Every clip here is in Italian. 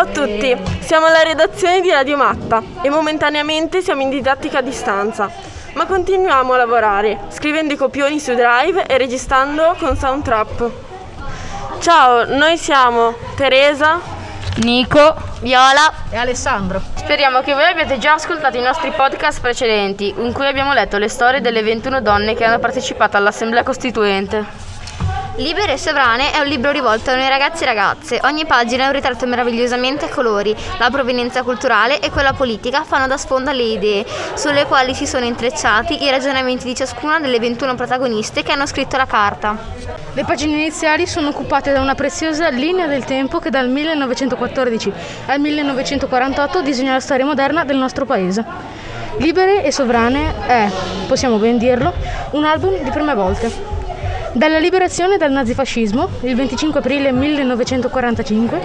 Ciao a tutti, siamo alla redazione di Radio Matta e momentaneamente siamo in didattica a distanza, ma continuiamo a lavorare, scrivendo i copioni su Drive e registrando con Soundtrap. Ciao, noi siamo Teresa, Nico, Viola e Alessandro. Speriamo che voi abbiate già ascoltato i nostri podcast precedenti, in cui abbiamo letto le storie delle 21 donne che hanno partecipato all'Assemblea Costituente. Libere e sovrane è un libro rivolto a noi ragazzi e ragazze. Ogni pagina è un ritratto meravigliosamente a colori. La provenienza culturale e quella politica fanno da sponda le idee, sulle quali si sono intrecciati i ragionamenti di ciascuna delle 21 protagoniste che hanno scritto la carta. Le pagine iniziali sono occupate da una preziosa linea del tempo che dal 1914 al 1948 disegna la storia moderna del nostro paese. Libere e sovrane è, possiamo ben dirlo, un album di prime volte. Dalla liberazione dal nazifascismo, il 25 aprile 1945,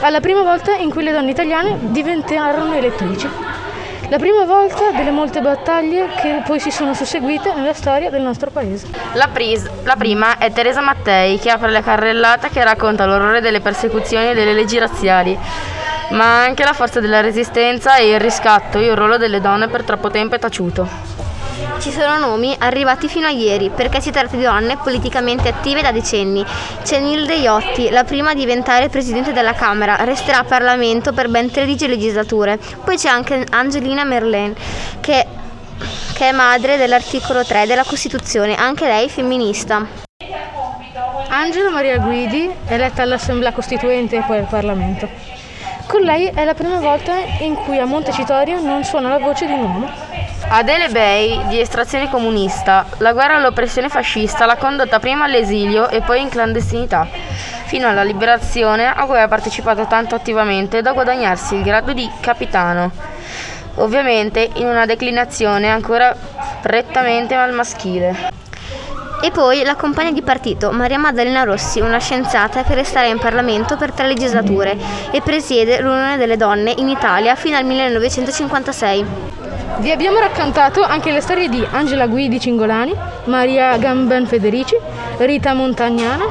alla prima volta in cui le donne italiane diventarono elettrici. La prima volta delle molte battaglie che poi si sono susseguite nella storia del nostro paese. La, pris- la prima è Teresa Mattei che apre la carrellata che racconta l'orrore delle persecuzioni e delle leggi razziali, ma anche la forza della resistenza e il riscatto, il ruolo delle donne per troppo tempo è taciuto. Ci sono nomi arrivati fino a ieri, perché si tratta di donne politicamente attive da decenni. C'è Nilde Iotti, la prima a diventare presidente della Camera, resterà a Parlamento per ben 13 legislature. Poi c'è anche Angelina Merlin, che, che è madre dell'articolo 3 della Costituzione, anche lei femminista. Angela Maria Guidi, eletta all'Assemblea Costituente e poi al Parlamento. Con lei è la prima volta in cui a Montecitorio non suona la voce di un uomo. Adele Bey, di estrazione comunista, la guerra all'oppressione fascista l'ha condotta prima all'esilio e poi in clandestinità, fino alla liberazione a cui ha partecipato tanto attivamente da guadagnarsi il grado di capitano, ovviamente in una declinazione ancora prettamente al maschile. E poi la compagna di partito, Maria Maddalena Rossi, una scienziata che resterà in Parlamento per tre legislature e presiede l'Unione delle Donne in Italia fino al 1956. Vi abbiamo raccontato anche le storie di Angela Guidi Cingolani, Maria Gamben Federici, Rita Montagnana,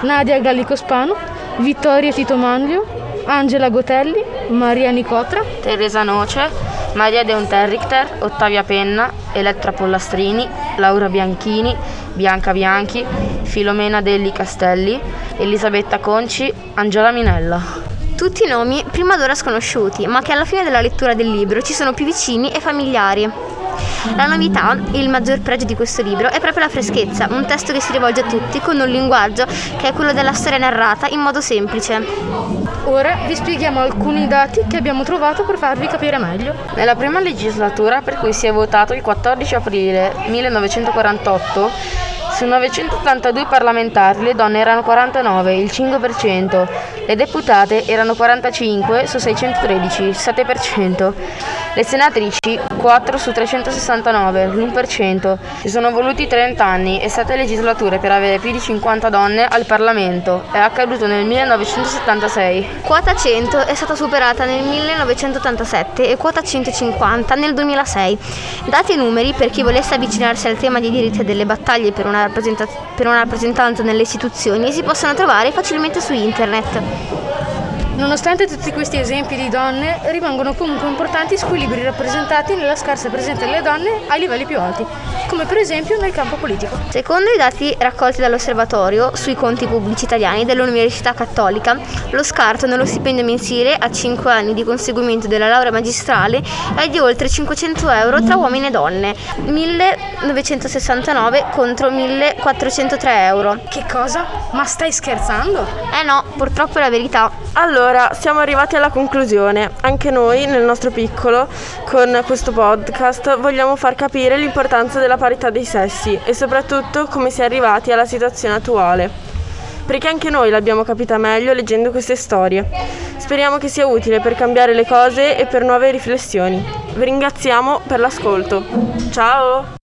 Nadia Gallico-Spano, Vittoria Tito Manlio, Angela Gotelli, Maria Nicotra, Teresa Noce, Maria De Unterrichter, Ottavia Penna, Elettra Pollastrini, Laura Bianchini, Bianca Bianchi, Filomena Delli Castelli, Elisabetta Conci, Angela Minella. Tutti nomi prima d'ora sconosciuti, ma che alla fine della lettura del libro ci sono più vicini e familiari. La novità e il maggior pregio di questo libro è proprio la freschezza, un testo che si rivolge a tutti con un linguaggio che è quello della storia narrata in modo semplice. Ora vi spieghiamo alcuni dati che abbiamo trovato per farvi capire meglio. Nella prima legislatura per cui si è votato il 14 aprile 1948, su 982 parlamentari le donne erano 49, il 5%, le deputate erano 45 su 613, il 7%, le senatrici 4 su 369, l'1%. Ci sono voluti 30 anni e 7 legislature per avere più di 50 donne al Parlamento. È accaduto nel 1976. Quota 100 è stata superata nel 1987 e quota 150 nel 2006. Dati i numeri per chi volesse avvicinarsi al tema dei diritti e delle battaglie per una, per una rappresentanza nelle istituzioni si possono trovare facilmente su internet. Nonostante tutti questi esempi di donne, rimangono comunque importanti squilibri rappresentati nella scarsa presenza delle donne ai livelli più alti, come per esempio nel campo politico. Secondo i dati raccolti dall'osservatorio sui conti pubblici italiani dell'Università Cattolica, lo scarto nello stipendio mensile a 5 anni di conseguimento della laurea magistrale è di oltre 500 euro tra uomini e donne, 1969 contro 1403 euro. Che cosa? Ma stai scherzando? Eh no, purtroppo è la verità. Allora, siamo arrivati alla conclusione. Anche noi, nel nostro piccolo, con questo podcast, vogliamo far capire l'importanza della parità dei sessi e soprattutto come si è arrivati alla situazione attuale. Perché anche noi l'abbiamo capita meglio leggendo queste storie. Speriamo che sia utile per cambiare le cose e per nuove riflessioni. Vi ringraziamo per l'ascolto. Ciao!